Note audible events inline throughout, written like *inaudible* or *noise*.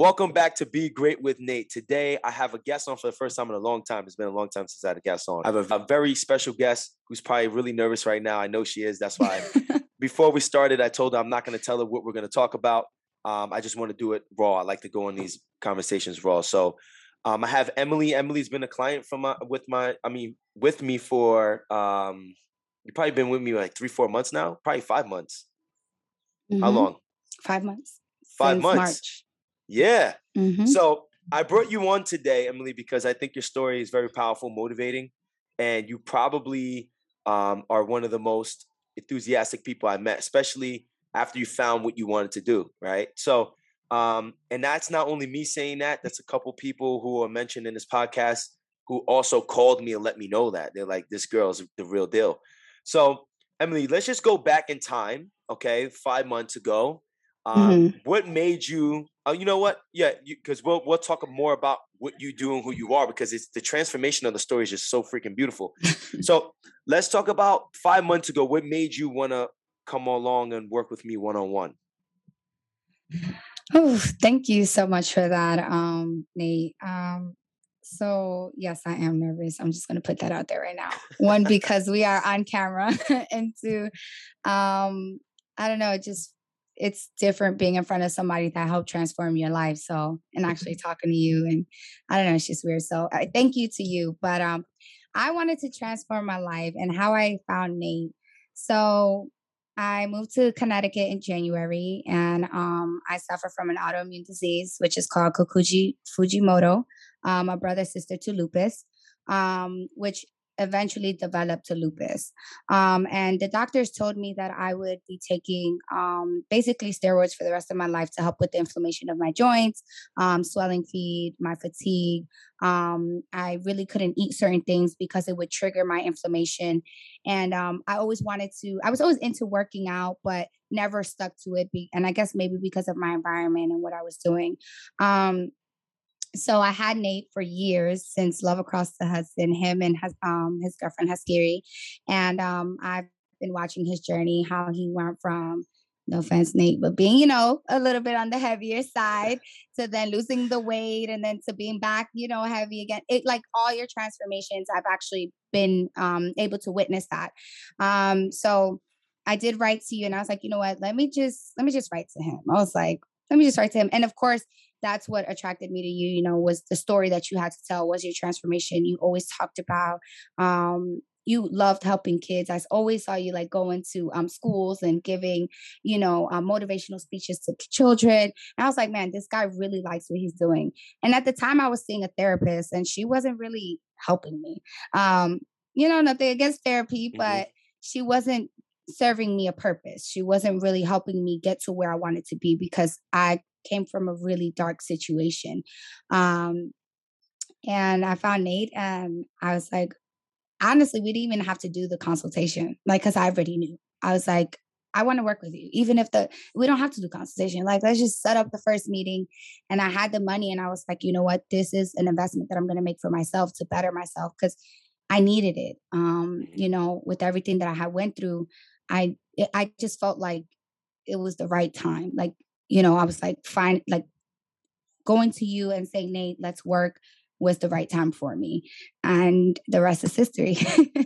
Welcome back to Be Great with Nate. Today, I have a guest on for the first time in a long time. It's been a long time since I had a guest on. I have a, a very special guest who's probably really nervous right now. I know she is. That's why. *laughs* before we started, I told her I'm not going to tell her what we're going to talk about. Um, I just want to do it raw. I like to go in these conversations raw. So, um, I have Emily. Emily's been a client from my, with my, I mean, with me for um, you've probably been with me like three, four months now. Probably five months. Mm-hmm. How long? Five months. Five Since months. March. Yeah. Mm-hmm. So I brought you on today, Emily, because I think your story is very powerful, motivating, and you probably um, are one of the most enthusiastic people I met, especially after you found what you wanted to do, right? So, um, and that's not only me saying that, that's a couple people who are mentioned in this podcast who also called me and let me know that. They're like, this girl's the real deal. So, Emily, let's just go back in time, okay, five months ago. Um, mm-hmm. What made you? Uh, you know what? Yeah, because we'll we'll talk more about what you do and who you are because it's the transformation of the story is just so freaking beautiful. *laughs* so let's talk about five months ago. What made you want to come along and work with me one on one? Oh, thank you so much for that, um, Nate. Um, so yes, I am nervous. I'm just gonna put that out there right now. One *laughs* because we are on camera, *laughs* and two, um, I don't know, just it's different being in front of somebody that helped transform your life. So, and actually *laughs* talking to you, and I don't know, it's just weird. So, I thank you to you. But um, I wanted to transform my life and how I found Nate. So, I moved to Connecticut in January, and um, I suffer from an autoimmune disease, which is called Kikuchi Fujimoto. Um, my brother sister to lupus, um, which eventually developed lupus. Um, and the doctors told me that I would be taking um, basically steroids for the rest of my life to help with the inflammation of my joints, um, swelling feet, my fatigue. Um, I really couldn't eat certain things because it would trigger my inflammation. And um, I always wanted to, I was always into working out, but never stuck to it. Be- and I guess maybe because of my environment and what I was doing. Um, so I had Nate for years since Love Across the Hudson, him and his, um, his girlfriend Haskiri. And um, I've been watching his journey, how he went from, no offense, Nate, but being, you know, a little bit on the heavier side to then losing the weight and then to being back, you know, heavy again. It like all your transformations, I've actually been um, able to witness that. Um, so I did write to you and I was like, you know what, let me just, let me just write to him. I was like, let me just write to him. And of course, that's what attracted me to you you know was the story that you had to tell was your transformation you always talked about um you loved helping kids. I always saw you like going to um, schools and giving, you know, um, motivational speeches to children. And I was like, man, this guy really likes what he's doing. And at the time, I was seeing a therapist, and she wasn't really helping me. Um, you know, nothing against therapy, mm-hmm. but she wasn't serving me a purpose. She wasn't really helping me get to where I wanted to be because I came from a really dark situation. Um, and I found Nate and I was like, honestly, we didn't even have to do the consultation, like, cause I already knew. I was like, I want to work with you, even if the we don't have to do consultation. Like, let's just set up the first meeting. And I had the money, and I was like, you know what, this is an investment that I'm going to make for myself to better myself because I needed it. Um, you know, with everything that I had went through, I I just felt like it was the right time. Like you know, I was like, fine, like going to you and saying, Nate, let's work was the right time for me. And the rest is history.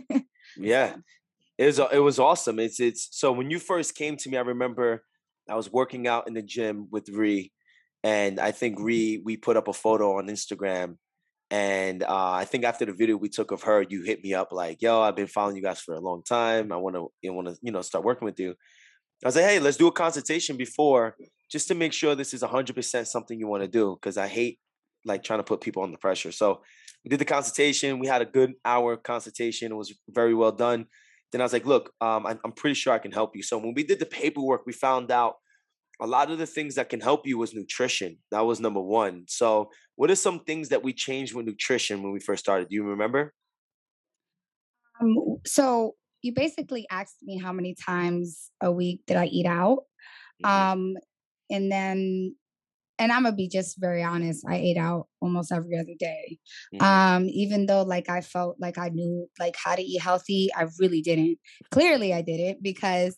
*laughs* yeah. It was it was awesome. It's it's so when you first came to me, I remember I was working out in the gym with Ree, and I think Ree we put up a photo on Instagram, and uh, I think after the video we took of her, you hit me up like, "Yo, I've been following you guys for a long time. I want to, you want to, you know, start working with you." I was like, "Hey, let's do a consultation before just to make sure this is 100% something you want to do because I hate like trying to put people under pressure. So we did the consultation. We had a good hour consultation. It was very well done. Then I was like, look, um, I'm, I'm pretty sure I can help you. So when we did the paperwork, we found out a lot of the things that can help you was nutrition. That was number one. So what are some things that we changed with nutrition when we first started? Do you remember? Um, so you basically asked me how many times a week did I eat out. Mm-hmm. Um, and then and I'm gonna be just very honest. I ate out almost every other day. Mm-hmm. Um, even though like I felt like I knew like how to eat healthy, I really didn't. Clearly, I didn't because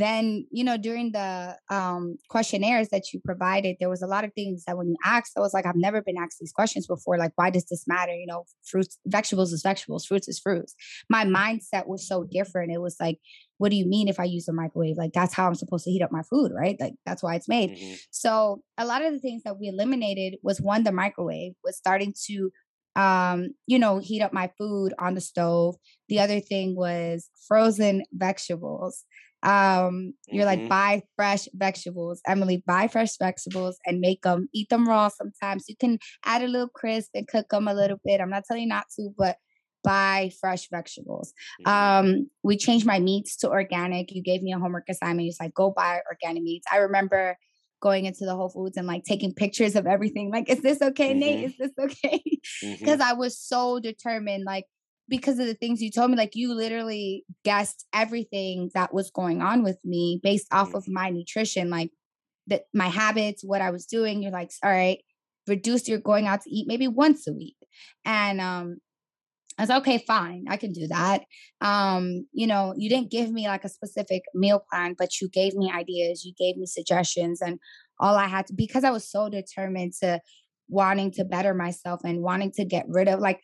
then you know during the um, questionnaires that you provided there was a lot of things that when you asked i was like i've never been asked these questions before like why does this matter? You know fruits vegetables is vegetables fruits is fruits. My mindset was so different. It was like what do you mean if i use a microwave? Like that's how i'm supposed to heat up my food right? Like that's why it's made. Mm-hmm. so a lot of the things that we eliminated was one the microwave was starting to um, you know, heat up my food on the stove. The other thing was frozen vegetables um you're mm-hmm. like buy fresh vegetables emily buy fresh vegetables and make them eat them raw sometimes you can add a little crisp and cook them a little bit i'm not telling you not to but buy fresh vegetables mm-hmm. um we changed my meats to organic you gave me a homework assignment it's like go buy organic meats i remember going into the Whole Foods and like taking pictures of everything. Like, is this okay, mm-hmm. Nate? Is this okay? *laughs* Because mm-hmm. I was so determined. Like, because of the things you told me like you literally guessed everything that was going on with me based off of mm-hmm. my nutrition like that my habits what i was doing you're like all right reduce your going out to eat maybe once a week and um I was okay, fine, I can do that. Um, you know, you didn't give me like a specific meal plan, but you gave me ideas, you gave me suggestions, and all I had to because I was so determined to wanting to better myself and wanting to get rid of like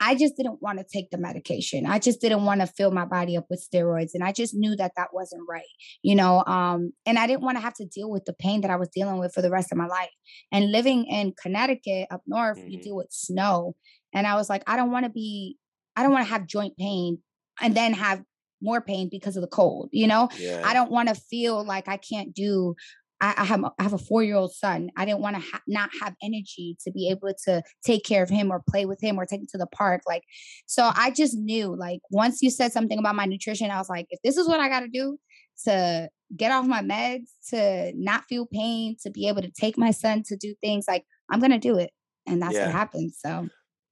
I just didn't want to take the medication. I just didn't want to fill my body up with steroids. And I just knew that that wasn't right, you know. Um, and I didn't want to have to deal with the pain that I was dealing with for the rest of my life. And living in Connecticut up north, mm-hmm. you deal with snow. And I was like, I don't want to be, I don't want to have joint pain and then have more pain because of the cold, you know? Yeah. I don't want to feel like I can't do I, I have I have a four year old son. I didn't want to ha- not have energy to be able to take care of him or play with him or take him to the park. Like, so I just knew like once you said something about my nutrition, I was like, if this is what I got to do to get off my meds, to not feel pain, to be able to take my son to do things, like I'm gonna do it, and that's yeah. what happened. So.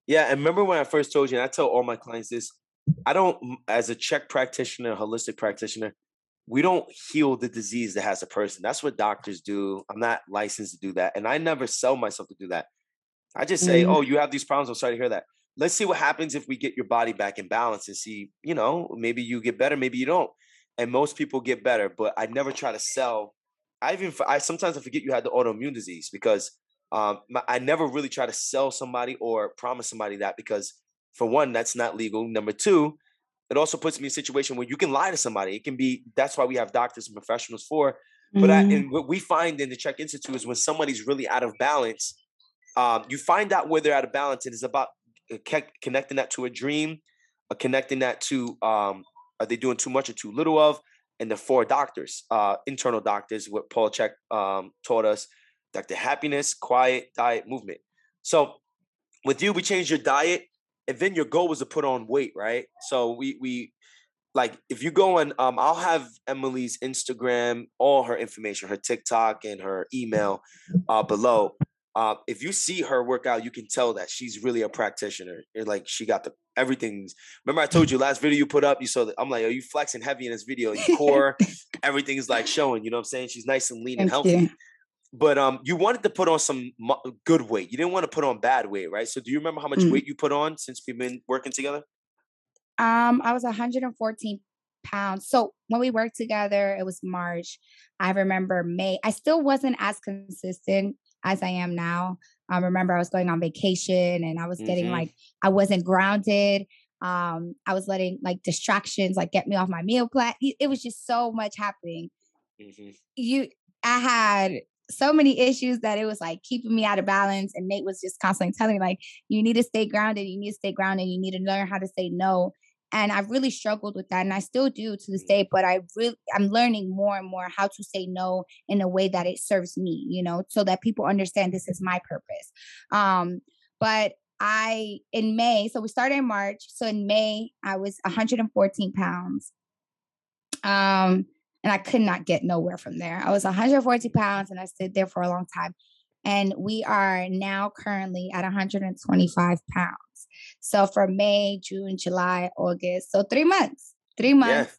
Yeah, and remember when I first told you, and I tell all my clients this, I don't, as a CHEK practitioner, holistic practitioner, we don't heal the disease that has a person. That's what doctors do. I'm not licensed to do that. And I never sell myself to do that. I just say, mm-hmm. oh, you have these problems. I'm sorry to hear that. Let's see what happens if we get your body back in balance and see, you know, maybe you get better, maybe you don't. And most people get better, but I never try to sell. I even, I sometimes I forget you had the autoimmune disease because um, I never really try to sell somebody or promise somebody that because for one, that's not legal. Number two, it also puts me in a situation where you can lie to somebody. It can be that's why we have doctors and professionals for. But mm-hmm. I, and what we find in the CHEK Institute is when somebody's really out of balance, um, you find out where they're out of balance. It is about uh, connecting that to a dream, uh, connecting that to um, are they doing too much or too little of, and the four doctors, uh, internal doctors, what Paul Chek um, taught us, Dr. Happiness, Quiet, Diet, Movement. So with you, we changed your diet and then your goal was to put on weight, right? So we we like if you go and um I'll have Emily's Instagram, all her information, her TikTok and her email uh below. Uh, if you see her workout, you can tell that she's really a practitioner. You're like she got the everything's. Remember, I told you last video you put up. You saw that I'm like, are you flexing heavy in this video? Your core, *laughs* everything's like showing. You know what I'm saying? She's nice and lean and healthy. You but um, you wanted to put on some good weight. You didn't want to put on bad weight, right? So do you remember how much mm weight you put on since we've been working together? Um, I was 114 pounds. So when we worked together, it was March. I remember May. I still wasn't as consistent as I am now. I remember I was going on vacation and I was getting mm-hmm. like I wasn't grounded. Um, I was letting like distractions like get me off my meal plan. It was just so much happening. Mm-hmm. You I had so many issues that it was like keeping me out of balance. And Nate was just constantly telling me, like, you need to stay grounded, you need to stay grounded, you need to learn how to say no. And I've really struggled with that. And I still do to this day, but I really I'm learning more and more how to say no in a way that it serves me, you know, so that people understand this is my purpose. Um, but I in May, so we started in March. So in May, I was 114 pounds. Um, and I could not get nowhere from there. I was 140 pounds and I stayed there for a long time. And we are now currently at 125 pounds. So for May, June, July, August. So three months, three months. Yeah.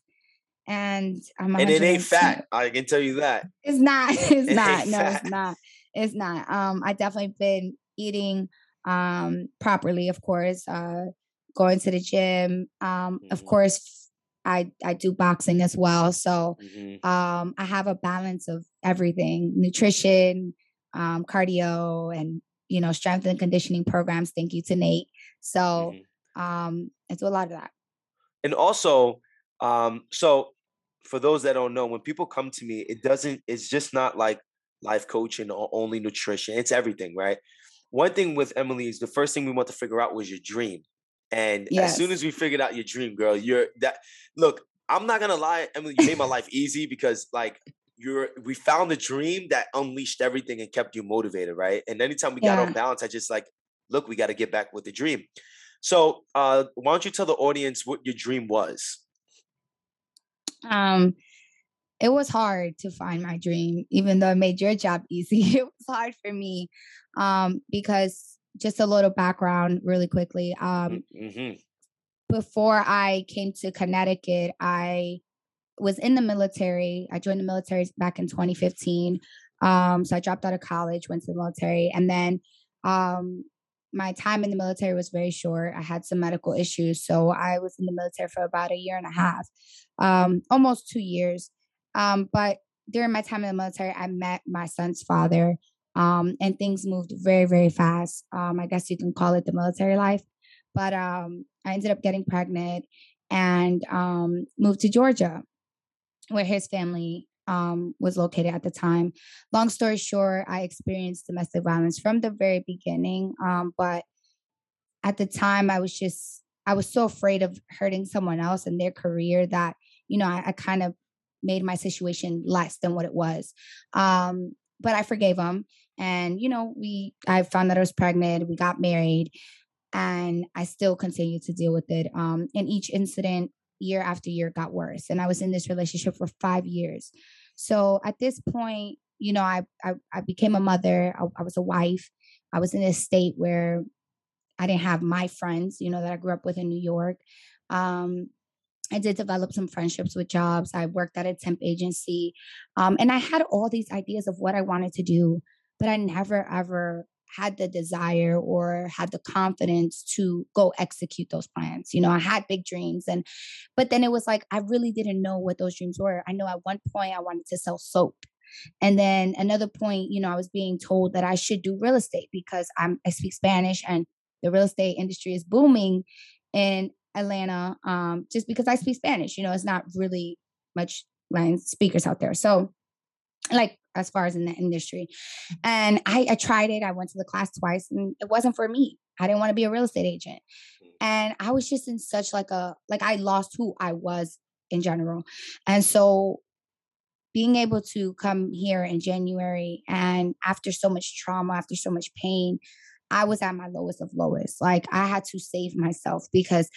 And I'm and it ain't fat. I can tell you that. It's not. *laughs* It's it not. No, fat. it's not. It's not. Um, I definitely been eating um properly, of course. Uh, going to the gym. Um, mm-hmm. of course, I I do boxing as well. So mm-hmm. um, I have a balance of everything: nutrition, um, cardio, and you know, strength and conditioning programs. Thank you to Nate. So mm-hmm. um, I do a lot of that. And also, um, so for those that don't know, when people come to me, it doesn't. It's just not like life coaching or only nutrition. It's everything, right? One thing with Emily is the first thing we want to figure out was your dream. And yes. as soon as we figured out your dream, girl, you're that look, I'm not gonna lie, Emily, you made my life easy because like you're we found the dream that unleashed everything and kept you motivated, right? And anytime we yeah. got on balance, I just like, look, we gotta get back with the dream. So uh why don't you tell the audience what your dream was? Um it was hard to find my dream, even though it made your job *laughs* easy. It was hard for me um, because just a little background really quickly. Um, mm-hmm. Before I came to Connecticut, I was in the military. I joined the military back in 2015. Um, so I dropped out of college, went to the military, and then um, my time in the military was very short. I had some medical issues, so I was in the military for about a year and a half, um, almost two years. Um, but during my time in the military, I met my son's father, um, and things moved very, very fast. Um, I guess you can call it the military life. But um, I ended up getting pregnant and um, moved to Georgia, where his family um, was located at the time. Long story short, I experienced domestic violence from the very beginning. Um, but at the time, I was just, I was so afraid of hurting someone else and their career that, you know, I, I kind of made my situation less than what it was. But I forgave him. And, you know, we, I found that I was pregnant. We got married and I still continued to deal with it. Um, and each incident, year after year, got worse. And I was in this relationship for five years. So at this point, you know, I, I, I became a mother. I, I was a wife. I was in a state where I didn't have my friends, you know, that I grew up with in New York. Um, I did develop some friendships with jobs. I worked at a temp agency. Um, and I had all these ideas of what I wanted to do, but I never ever had the desire or had the confidence to go execute those plans. You know, I had big dreams and but then it was like I really didn't know what those dreams were. I know at one point I wanted to sell soap. And then another point, you know, I was being told that I should do real estate because I'm I speak Spanish and the real estate industry is booming in Atlanta, um, just because I speak Spanish. You know, it's not really much line speakers out there. So, like as far as in the industry, and I, I tried it. I went to the class twice, and it wasn't for me. I didn't want to be a real estate agent, mm. and I was just in such like a like I lost who I was in general, and so being able to come here in January and after so much trauma, after so much pain, I was at my lowest of lowest. Like I had to save myself because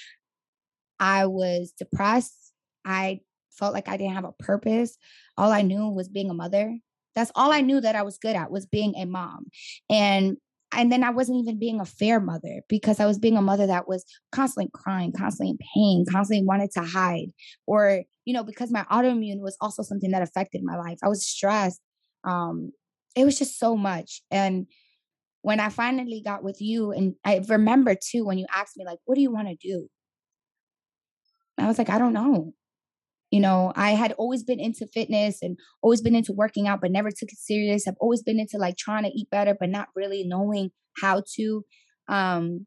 I was depressed. I felt like I didn't have a purpose. All I knew was being a mother. That's all I knew that I was good at was being a mom. And and then I wasn't even being a fair mother because I was being a mother that was constantly crying, constantly in pain, constantly wanted to hide. Or, you know, because my autoimmune was also something that affected my life. I was stressed. Um, it was just so much. And when I finally got with you, and I remember too when you asked me, like, what do you want to do? I was like, I don't know. You know, I had always been into fitness and always been into working out, but never took it serious. I've always been into like trying to eat better, but not really knowing how to. Um,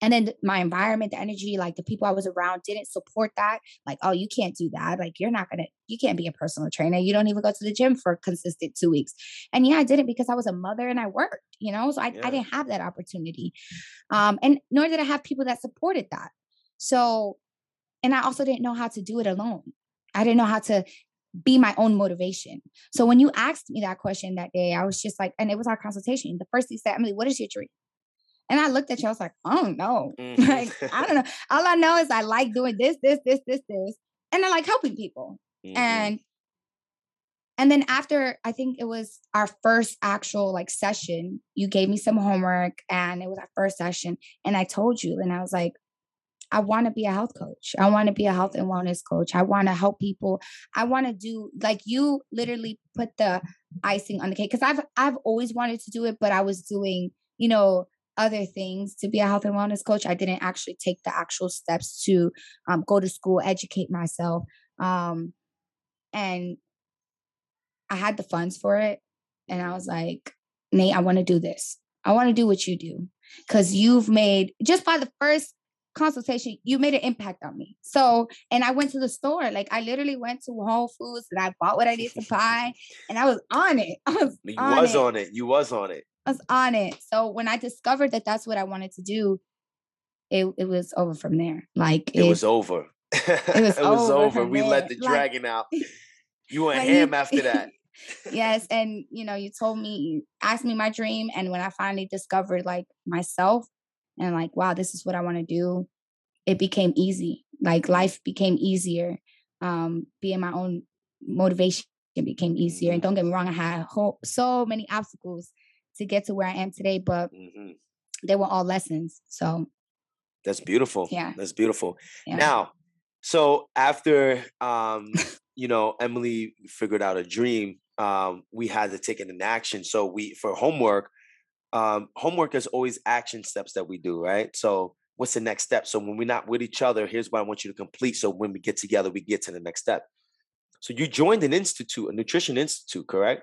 and then my environment, the energy, like the people I was around didn't support that. Like, oh, you can't do that. Like, you're not gonna, you can't be a personal trainer. You don't even go to the gym for consistent two weeks. And yeah, I didn't because I was a mother and I worked, you know, so I, yeah. I didn't have that opportunity. Um, and nor did I have people that supported that. So and I also didn't know how to do it alone. I didn't know how to be my own motivation. So when you asked me that question that day, I was just like, and it was our consultation. The first thing said, Emily, what is your dream? And I looked at you, I was like, oh no. *laughs* Mm-hmm. like, I don't know. All I know is I like doing this, this, this, this, this. And I like helping people. Mm-hmm. And and then after I think it was our first actual like session, you gave me some homework and it was our first session. And I told you, and I was like, I want to be a health coach. I want to be a health and wellness coach. I want to help people. I want to do like you literally put the icing on the cake because I've I've always wanted to do it, but I was doing, you know, other things to be a health and wellness coach. I didn't actually take the actual steps to um, go to school, educate myself. Um, and I had the funds for it. And I was like, Nate, I want to do this. I want to do what you do because you've made just by the first consultation, you made an impact on me. So, and I went to the store. Like I literally went to Whole Foods and I bought what I needed to *laughs* buy, and I was on it. *laughs* I was You on was it. on it. You was on it. I was on it. So when I discovered that that's what I wanted to do, it it was over from there. Like It was over. It was *laughs* was over over. We let there. the Like- dragon out. You went Like, ham after that. yes and you know you told me you asked me my dream and when i finally discovered like myself and like wow this is what i want to do it became easy like life became easier um being my own motivation became easier and don't get me wrong i had whole, so many obstacles to get to where i am today but Mhm. they were all lessons so That's beautiful. Yeah. That's beautiful. yeah Now, so after um, *laughs* you know, Emily figured out a dream, um, we had to take it in action. So we for homework, um, homework is always action steps that we do, right? So what's the next step? So when we're not with each other, here's what I want you to complete. So when we get together, we get to the next step. So you joined an institute, a nutrition institute, correct?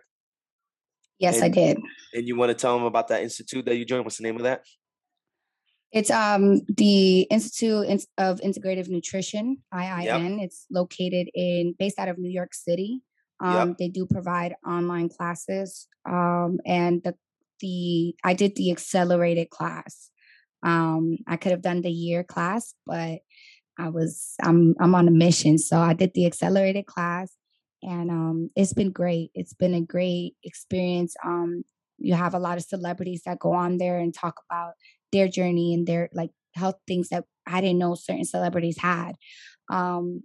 yes i did And you want to tell them about that institute that you joined? What's the name of that? It's um the Institute of Integrative Nutrition (IIN). It's located in based out of New York City. Um, Yep. They do provide online classes, um, and the the I did the accelerated class. Um, I could have done the year class, but I was I'm I'm on a mission, so I did the accelerated class, and um, it's been great. It's been a great experience. Um, you have a lot of celebrities that go on there and talk about their journey and their like health things that I didn't know certain celebrities had. Um,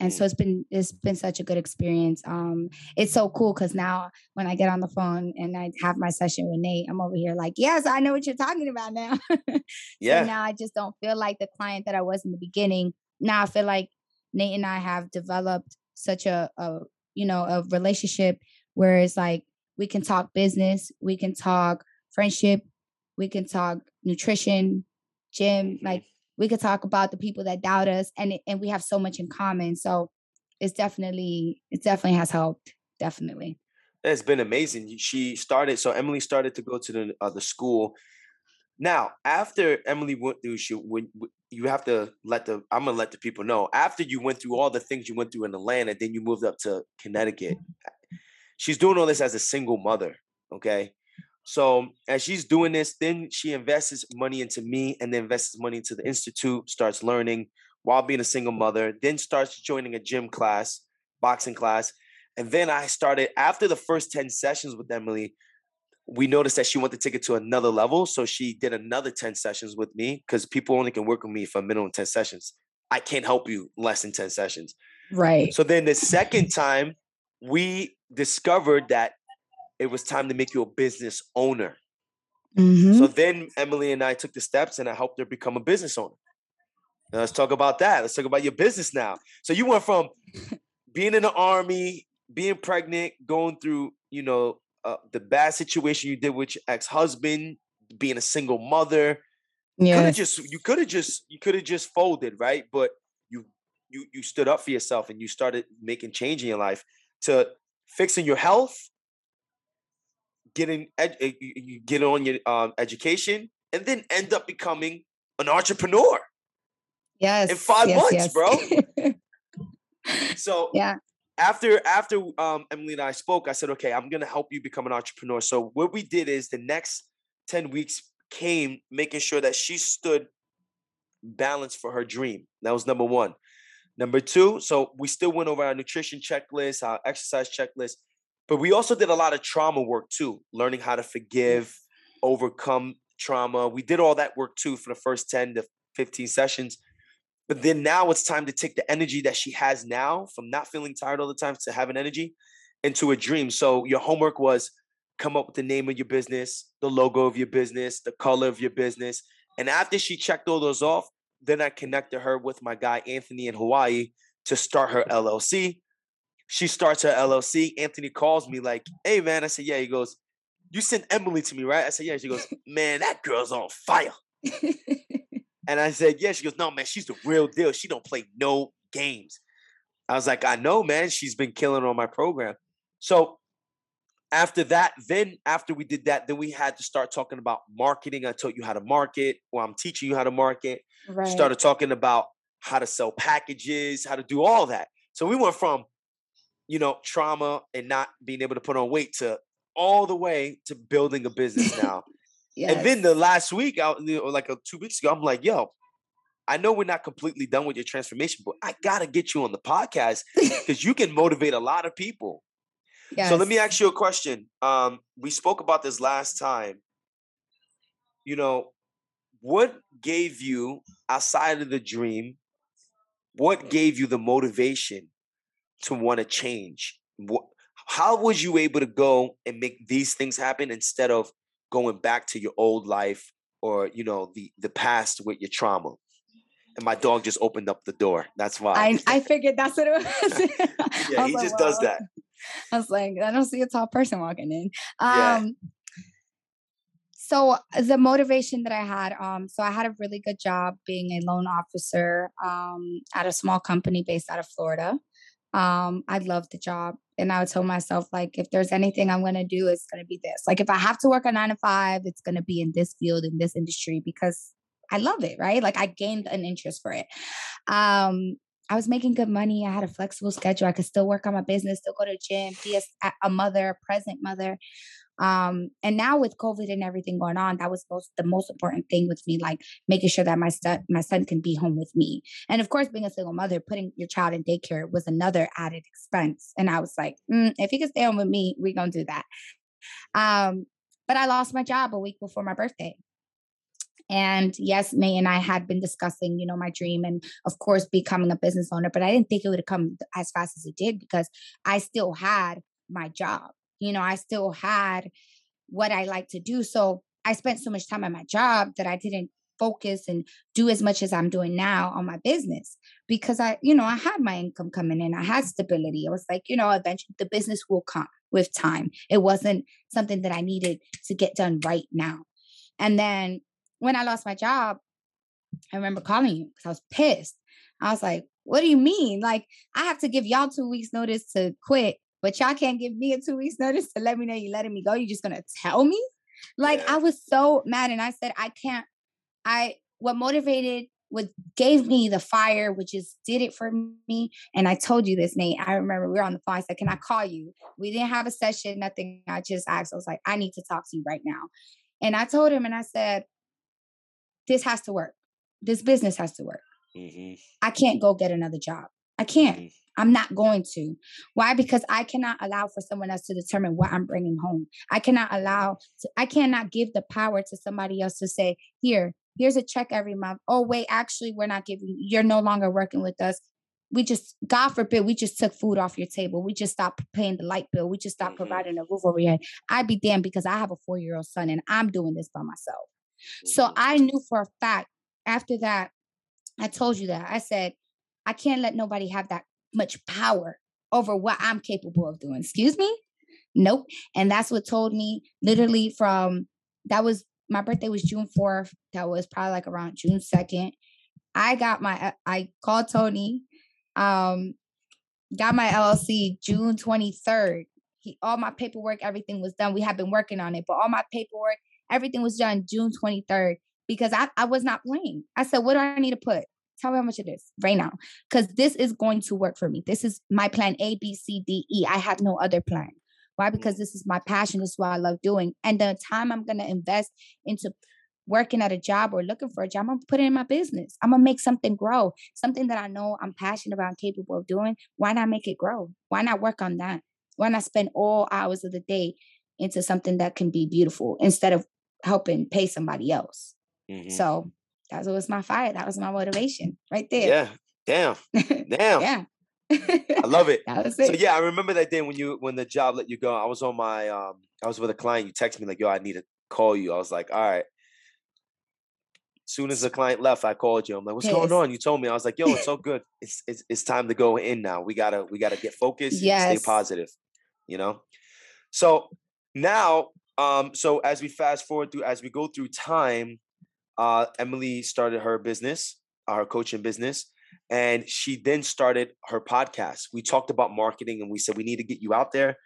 and so it's been it's been such a good experience. Um, it's so cool because now when I get on the phone and I have my session with Nate, I'm over here like, yes, I know what you're talking about now. *laughs* Yeah. So now I just don't feel like the client that I was in the beginning. Now I feel like Nate and I have developed such a, a you know a relationship where it's like we can talk business, we can talk friendship, we can talk nutrition, gym, like we could talk about the people that doubt us and and we have so much in common. So it's definitely it definitely has helped. Definitely. It's been amazing. She started, so Emily started to go to the uh, the school. Now, after Emily went through, she when you have to let the I'm gonna let the people know. After you went through all the things you went through in Atlanta, then you moved up to Connecticut. She's doing all this as a single mother. Okay, so as she's doing this, then she invests money into me, and then invests money into the institute. Starts learning while being a single mother. Then starts joining a gym class, boxing class. And then I started after the first 10 sessions with Emily, we noticed that she wanted to take it to another level. So she did another 10 sessions with me because people only can work with me for a minimum 10 sessions. I can't help you less than 10 sessions. Right. So then the second time, we discovered that it was time to make you a business owner. Mhm. So then Emily and I took the steps and I helped her become a business owner. Now let's talk about that. Let's talk about your business now. So you went from being in the army, being pregnant, going through, you know, uh, the bad situation you did with your ex-husband, being a single mother. Could have just you could have just you could have just folded, right? But you you you stood up for yourself and you started making change in your life to fixing your health, getting ed- you- you get on your um, education, and then end up becoming an entrepreneur. Yes. in five yes, months, yes. bro. *laughs* So yeah. after after um, Emily and I spoke, I said, okay, I'm gonna help you become an entrepreneur. So what we did is the next ten weeks came making sure that she stood balanced for her dream. That was number one. Number two, so we still went over our nutrition checklist, our exercise checklist, but we also did a lot of trauma work too, learning how to mm. forgive, overcome trauma. We did all that work too for the first 10 to 15 sessions. But then now it's time to take the energy that she has now from not feeling tired all the time to having energy into a dream. So your homework was come up with the name of your business, the logo of your business, the color of your business. And after she checked all those off, then I connected her with my guy Anthony in Hawaii to start her LLC. She starts her LLC. Anthony calls me like, "Hey man," I said, "Yeah." He goes, you sent Emily to me, right? I said, yeah. She goes, *laughs* man, that girl's on fire. *laughs* and I said, yeah. She goes, no, man, she's the real deal. She don't play no games. I was like, I know, man. She's been killing on my program. So after that, then after we did that, then we had to start talking about marketing. I taught you how to market, or I'm teaching you how to market. Right. Started talking about how to sell packages, how to do all that. So we went from, you know, trauma and not being able to put on weight to all the way to building a business *laughs* now. yes. And then the last week, out like a, two weeks ago, I'm like, yo, I know we're not completely done with your transformation, but I gotta get you on the podcast *laughs* because you can motivate a lot of people. Yes. So let me ask you a question. Um, we spoke about this last time. You know, what gave you outside of the dream? What gave you the motivation to want to change? What, how was you able to go and make these things happen instead of going back to your old life or you know the the past with your trauma? and my dog just opened up the door. That's why. I, I figured that's what it was. *laughs* *laughs* yeah, was he like, just does that. I was like, I don't see a tall person walking in. Um, yeah. So the motivation that I had, um, so I had a really good job being a loan officer um, at a small company based out of Florida. Um, I loved the job, and I would tell myself like, if there's anything I'm gonna do, it's gonna be this. Like, if I have to work a nine to five, it's gonna be in this field in this industry because I love it, right? Like I gained an interest for it. Um, I was making good money. I had a flexible schedule. I could still work on my business, still go to gym, be a, a mother, a present mother. Um, and now with COVID and everything going on, that was most the most important thing with me, like making sure that my son my son can be home with me. And of course, being a single mother, putting your child in daycare was another added expense. And I was like, mm, if he can stay home with me, we're gonna do that. Um, but I lost my job a week before my birthday. And yes, Nate and I had been discussing, you know, my dream and of course becoming a business owner, but I didn't think it would come as fast as it did because I still had my job. You know, I still had what I like to do. So I spent so much time at my job that I didn't focus and do as much as I'm doing now on my business because I, you know, I had my income coming in. I had stability. I was like, you know, eventually the business will come with time. It wasn't something that I needed to get done right now. And then when I lost my job, I remember calling you because I was pissed. I was like, what do you mean? Like, I have to give y'all two weeks notice to quit, but y'all can't give me a two weeks notice to let me know you're letting me go. You're just gonna tell me? Like, yeah. I was so mad. And I said, I can't, I what motivated what gave me the fire, which is did it for me. And I told you this, Nate. I remember we were on the phone. I said, Can I call you? We didn't have a session, nothing. I just asked, I was like, I need to talk to you right now. And I told him, and I said, this has to work. This business has to work. Mm-hmm. I can't go get another job. I can't. Mm-hmm. I'm not going to. Why? Because I cannot allow for someone else to determine what I'm bringing home. I cannot allow, to, I cannot give the power to somebody else to say, here, here's a check every month. Oh, wait, actually, we're not giving, you're no longer working with us. We just, God forbid, we just took food off your table. We just stopped paying the light bill. We just stopped mm-hmm. providing a roof over your head. I'd be damned because I have a four year old son and I'm doing this by myself. So mm-hmm. I knew for a fact after that, I told you that. I said, I can't let nobody have that much power over what I'm capable of doing. Excuse me? Nope. And that's what told me literally from that was my birthday was June 4th. That was probably like around June 2nd. I got my uh, I called Tony, um, got my LLC June 23rd. He all my paperwork, everything was done. We had been working on it, but all my paperwork, Everything was done June 23rd because I, I was not playing. I said, what do I need to put? Tell me how much it is right now. Because this is going to work for me. This is my plan A, B, C, D, E. I have no other plan. Why? Because this is my passion. This is what I love doing. And the time I'm going to invest into working at a job or looking for a job, I'm gonna put it in my business. I'm gonna make something grow, something that I know I'm passionate about and capable of doing. Why not make it grow? Why not work on that? Why not spend all hours of the day into something that can be beautiful instead of helping pay somebody else. Mm-hmm. So that was my fire. That was my motivation right there. Yeah. Damn. *laughs* Damn. yeah. I love it. That was it. So yeah, I remember that day when you when the job let you go. I was on my um I was with a client. You text me like, yo, I need to call you. I was like, all right. Soon as the client left, I called you. I'm like, what's yes. going on? You told me. I was like, yo, it's so good. *laughs* It's, it's it's time to go in now. We gotta we gotta get focused. Yes. stay positive. You know. So now um, so as we fast forward through, as we go through time, uh, Emily started her business, uh, her coaching business, and she then started her podcast. We talked about marketing, and we said we need to get you out there.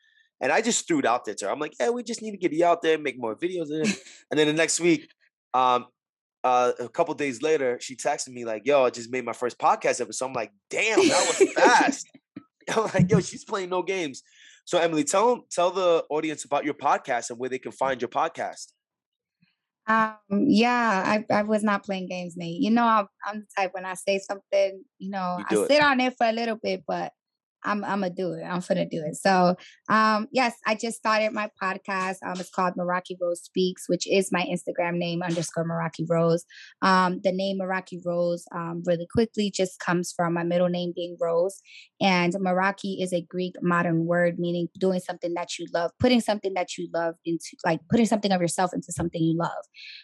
And I just threw it out there to her. I'm like, yeah, we just need to get you out there, make more videos. *laughs* And then the next week, um, uh, a couple days later, she texted me like, "Yo, I just made my first podcast episode." So I'm like, "Damn, that was *laughs* fast." *laughs* I'm like, "Yo, she's playing no games." So, Emily, tell tell the audience about your podcast and where they can find your podcast. Um, yeah, I, I was not playing games, Nate. You know, I'm, I'm the type when I say something, you know, you I sit on it for a little bit, but I'm I'm gonna do it. I'm gonna do it. So um yes, I just started my podcast. Um it's called Meraki Rose Speaks, which is my Instagram name underscore Meraki Rose. Um the name Meraki Rose um really quickly just comes from my middle name being Rose. And Meraki is a Greek modern word meaning doing something that you love, putting something that you love into like putting something of yourself into something you love.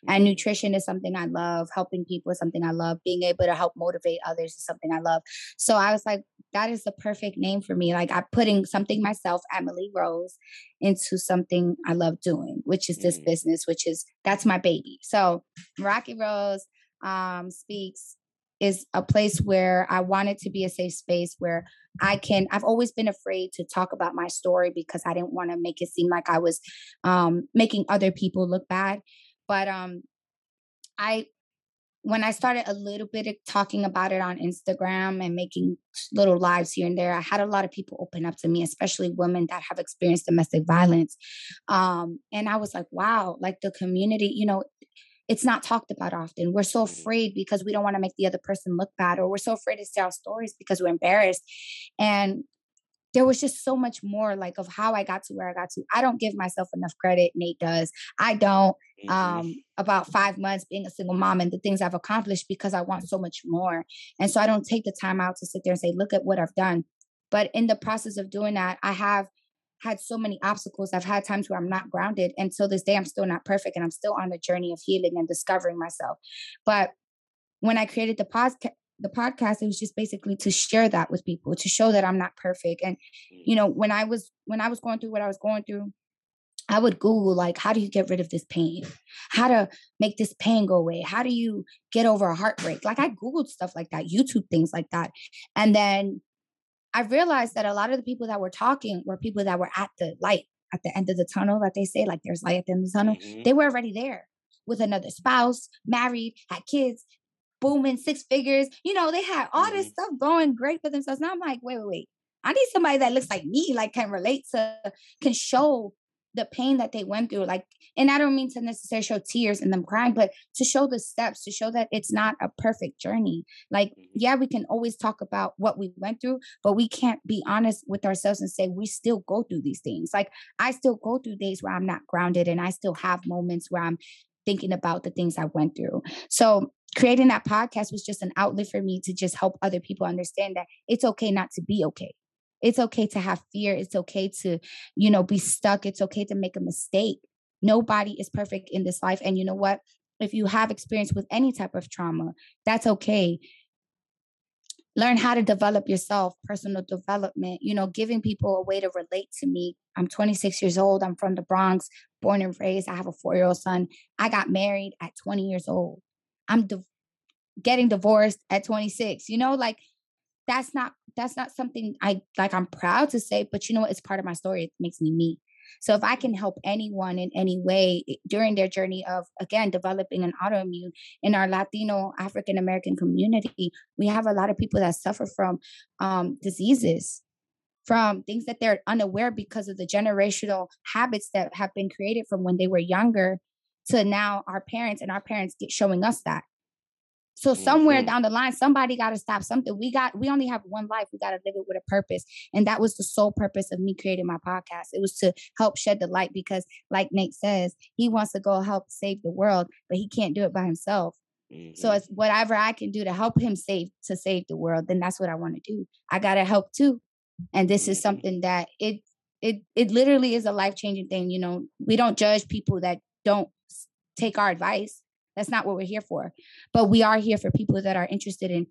And mm-hmm. nutrition is something I love, helping people is something I love, being able to help motivate others is something I love. So I was like, that is the perfect name for me. Like I'm putting something myself, Emily Rose, into something I love doing, which is this mm. business, which is that's my baby. So Rocky Rose um, speaks is a place where I wanted to be a safe space where I can. I've always been afraid to talk about my story because I didn't want to make it seem like I was um, making other people look bad. But um, I when I started a little bit of talking about it on Instagram and making little lives here and there, I had a lot of people open up to me, especially women that have experienced domestic violence. Um, and I was like, wow, like the community, you know, it's not talked about often. We're so mm-hmm. afraid because we don't want to make the other person look bad, or we're so afraid to tell stories because we're embarrassed. And there was just so much more like of how I got to where I got to. I don't give myself enough credit. Nate does. I don't. Mm-hmm. Um, about five months being a single mom and the things I've accomplished because I want so much more. And so I don't take the time out to sit there and say, look at what I've done. But in the process of doing that, I have had so many obstacles. I've had times where I'm not grounded. And so this day, I'm still not perfect and I'm still on the journey of healing and discovering myself. But when I created the podcast, the podcast it was just basically to share that with people to show that i'm not perfect. And you know when i was when i was going through what i was going through i would google like how do you get rid of this pain? How to make this pain go away? How do you get over a heartbreak? Like i googled stuff like that youtube things like that. And then i realized that a lot of the people that were talking were people that were at the light at the end of the tunnel that they say like there's light at the end of the tunnel. Mm-hmm. they were already there with another spouse, married, had kids, booming six figures. You know, they had all this stuff going great for themselves. Now I'm like, wait, wait, wait. I need somebody that looks like me, like can relate to, can show the pain that they went through. Like, and I don't mean to necessarily show tears and them crying, but to show the steps, to show that it's not a perfect journey. Like, mm-hmm. yeah, we can always talk about what we went through, but we can't be honest with ourselves and say we still go through these things. Like, I still go through days where I'm not grounded and I still have moments where I'm thinking about the things I went through. So creating that podcast was just an outlet for me to just help other people understand that it's okay not to be okay. It's okay to have fear. It's okay to, you know, be stuck. It's okay to make a mistake. Nobody is perfect in this life. And you know what? If you have experience with any type of trauma, that's okay. Learn how to develop yourself, personal development, you know, giving people a way to relate to me. I'm 26 years old. I'm from the Bronx, born and raised. I have a four year old son. I got married at 20 years old. I'm di- getting divorced at 26. You know, like that's not that's not something I like I'm proud to say, but you know what? It's part of my story. It makes me me. So if I can help anyone in any way eh, during their journey of again developing an autoimmune in our Latino African American community, we have a lot of people that suffer from um, diseases, from things that they're unaware because of the generational habits that have been created from when they were younger to now our parents and our parents get showing us that. So somewhere mm-hmm. down the line, somebody got to stop something. We got, we only have one life. We got to live it with a purpose. And that was the sole purpose of me creating my podcast. It was to help shed the light because, like Nate says, he wants to go help save the world, but he can't do it by himself. Mm-hmm. So it's whatever I can do to help him save to save the world. Then that's what I want to do. I got to help too. And this is mm-hmm. something that it it it literally is a life changing thing. You know, we don't judge people that don't take our advice. That's not what we're here for. But we are here for people that are interested in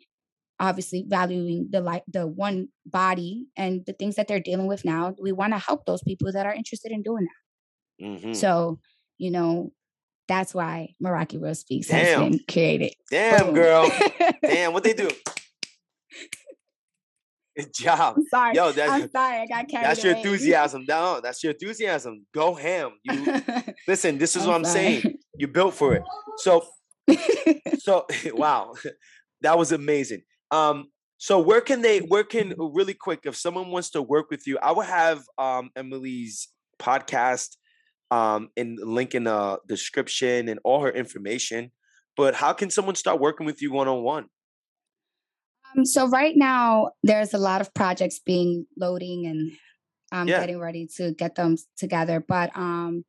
obviously valuing the like the one body and the things that they're dealing with now. We want to help those people that are interested in doing that. Mm-hmm. So, you know, that's why Meraki Rose Speaks Damn. has been created. Damn, Boom. girl. *laughs* Damn, what they do? *laughs* Good job. I'm sorry. Yo, that's I'm sorry. I got carried that's your away. *laughs* enthusiasm. No, that's your enthusiasm. Go ham. You listen, this is I'm what I'm saying. Sorry. You built for it. So *laughs* so *laughs* wow. *laughs* That was amazing. Um so where can they where can really quick if someone wants to work with you, I will have um Emily's podcast um in link in the description and all her information. But how can someone start working with you one on one? Um, so right now, there's a lot of projects being loading, and I'm Yeah. getting ready to get them together. But um,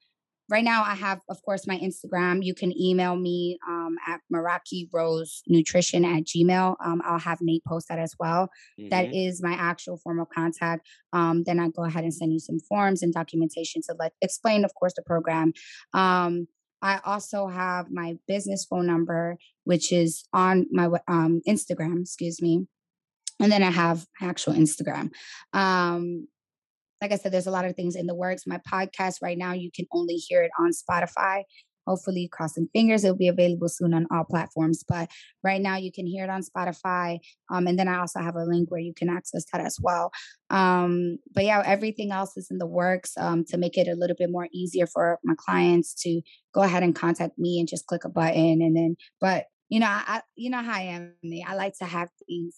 right now, I have, of course, my Instagram. You can email me um, at Meraki Rose Nutrition at Gmail. Um, I'll have Nate post that as well. That Mhm. is my actual form of contact. Um, then I go ahead and send you some forms and documentation to let explain, of course, the program. Um, I also have my business phone number, which is on my um, Instagram, excuse me. And then I have actual Instagram. Like I said, there's a lot of things in the works. My podcast right now, you can only hear it on Spotify. Hopefully, crossing fingers, it'll be available soon on all platforms. But right now, you can hear it on Spotify. Um, and then I also have a link where you can access that as well. Um, but yeah, everything else is in the works um, to make it a little bit more easier for my clients to go ahead and contact me and just click a button. And then, but you know, I you know how I am. I like to have things,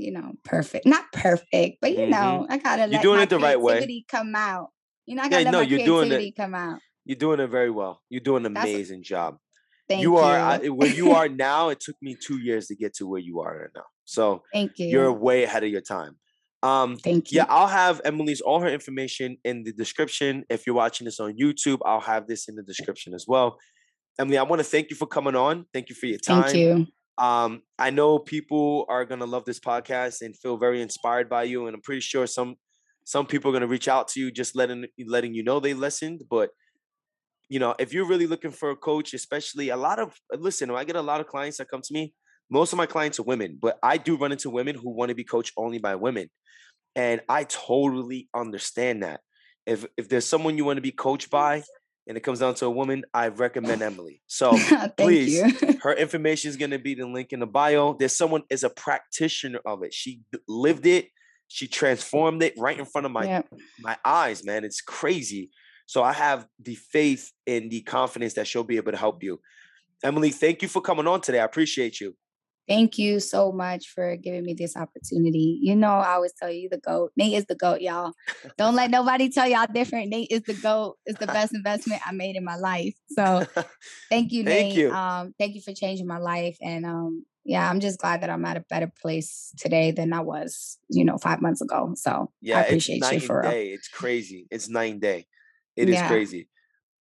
you know, perfect. Not perfect, but you Mhm. know, I gotta You're let doing my it the right way. creativity come out. You know, I Yeah, gotta let no, my you're doing it. creativity come out. You're doing it very well. You're doing an That's- amazing job. Thank you you. are I, where you are *laughs* now. It took me two years to get to where you are right now. So Thank you. you're way ahead of your time. Um, Thank you. yeah, I'll have Emily's all her information in the description. If you're watching this on YouTube, I'll have this in the description as well. Emily, I want to thank you for coming on. Thank you for your time. Thank you. Um, I know people are gonna love this podcast and feel very inspired by you, and I'm pretty sure some some people are gonna reach out to you just letting letting you know they listened. But you know, if you're really looking for a coach, especially a lot of listen, I get a lot of clients that come to me. Most of my clients are women, but I do run into women who want to be coached only by women, and I totally understand that. If if there's someone you want to be coached by, and it comes down to a woman, I recommend Emily. *laughs* So please, *laughs* her information is going to be the link in the bio. There's someone is a practitioner of it. She lived it. She transformed it right in front of my Yep. my eyes, man. It's crazy. So I have the faith and the confidence that she'll be able to help you. Emily, thank you for coming on today. I appreciate you. Thank you so much for giving me this opportunity. You know, I always tell you the GOAT. Nate is the GOAT, y'all. Don't let nobody tell y'all different. Nate is the GOAT. It's the best investment I made in my life. So *laughs* thank you, Thank Nate. you. Um, thank you for changing my life. And um, yeah, I'm just glad that I'm at a better place today than I was, you know, five months ago. So yeah, I it's appreciate night you for real. It's crazy. It's night and day. It is Yeah. crazy.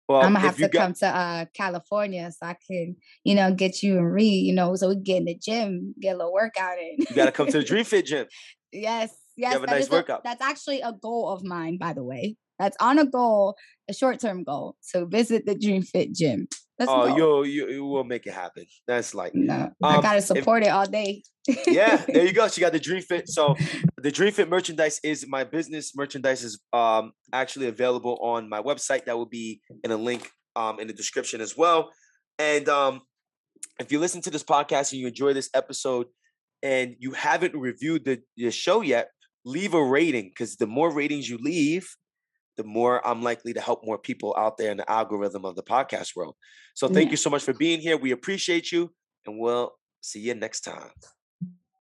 Well, I'm gonna have to got, come to uh California so I can, you know, get you and read, you know, so we can get in the gym, get a little workout in. you got to come to the Dream Fit Gym. *laughs* Yes, yes. have a nice is a- workout. that's actually a goal of mine, by the way. That's on a goal, a short term goal. So visit the Dream Fit Gym. Let's Oh, go. you, you will make it happen. That's like no, I Um, gotta if- support it all day. yeah, there you *laughs* go. She got the Dream Fit. So the Dream Fit merchandise is my business merchandise is um actually available on my website. That will be in a link um in the description as well. And um if you listen to this podcast and you enjoy this episode and you haven't reviewed the, the show yet, leave a rating because the more ratings you leave, the more I'm likely to help more people out there in the algorithm of the podcast world. So thank Yeah. you so much for being here. We appreciate you and we'll see you next time.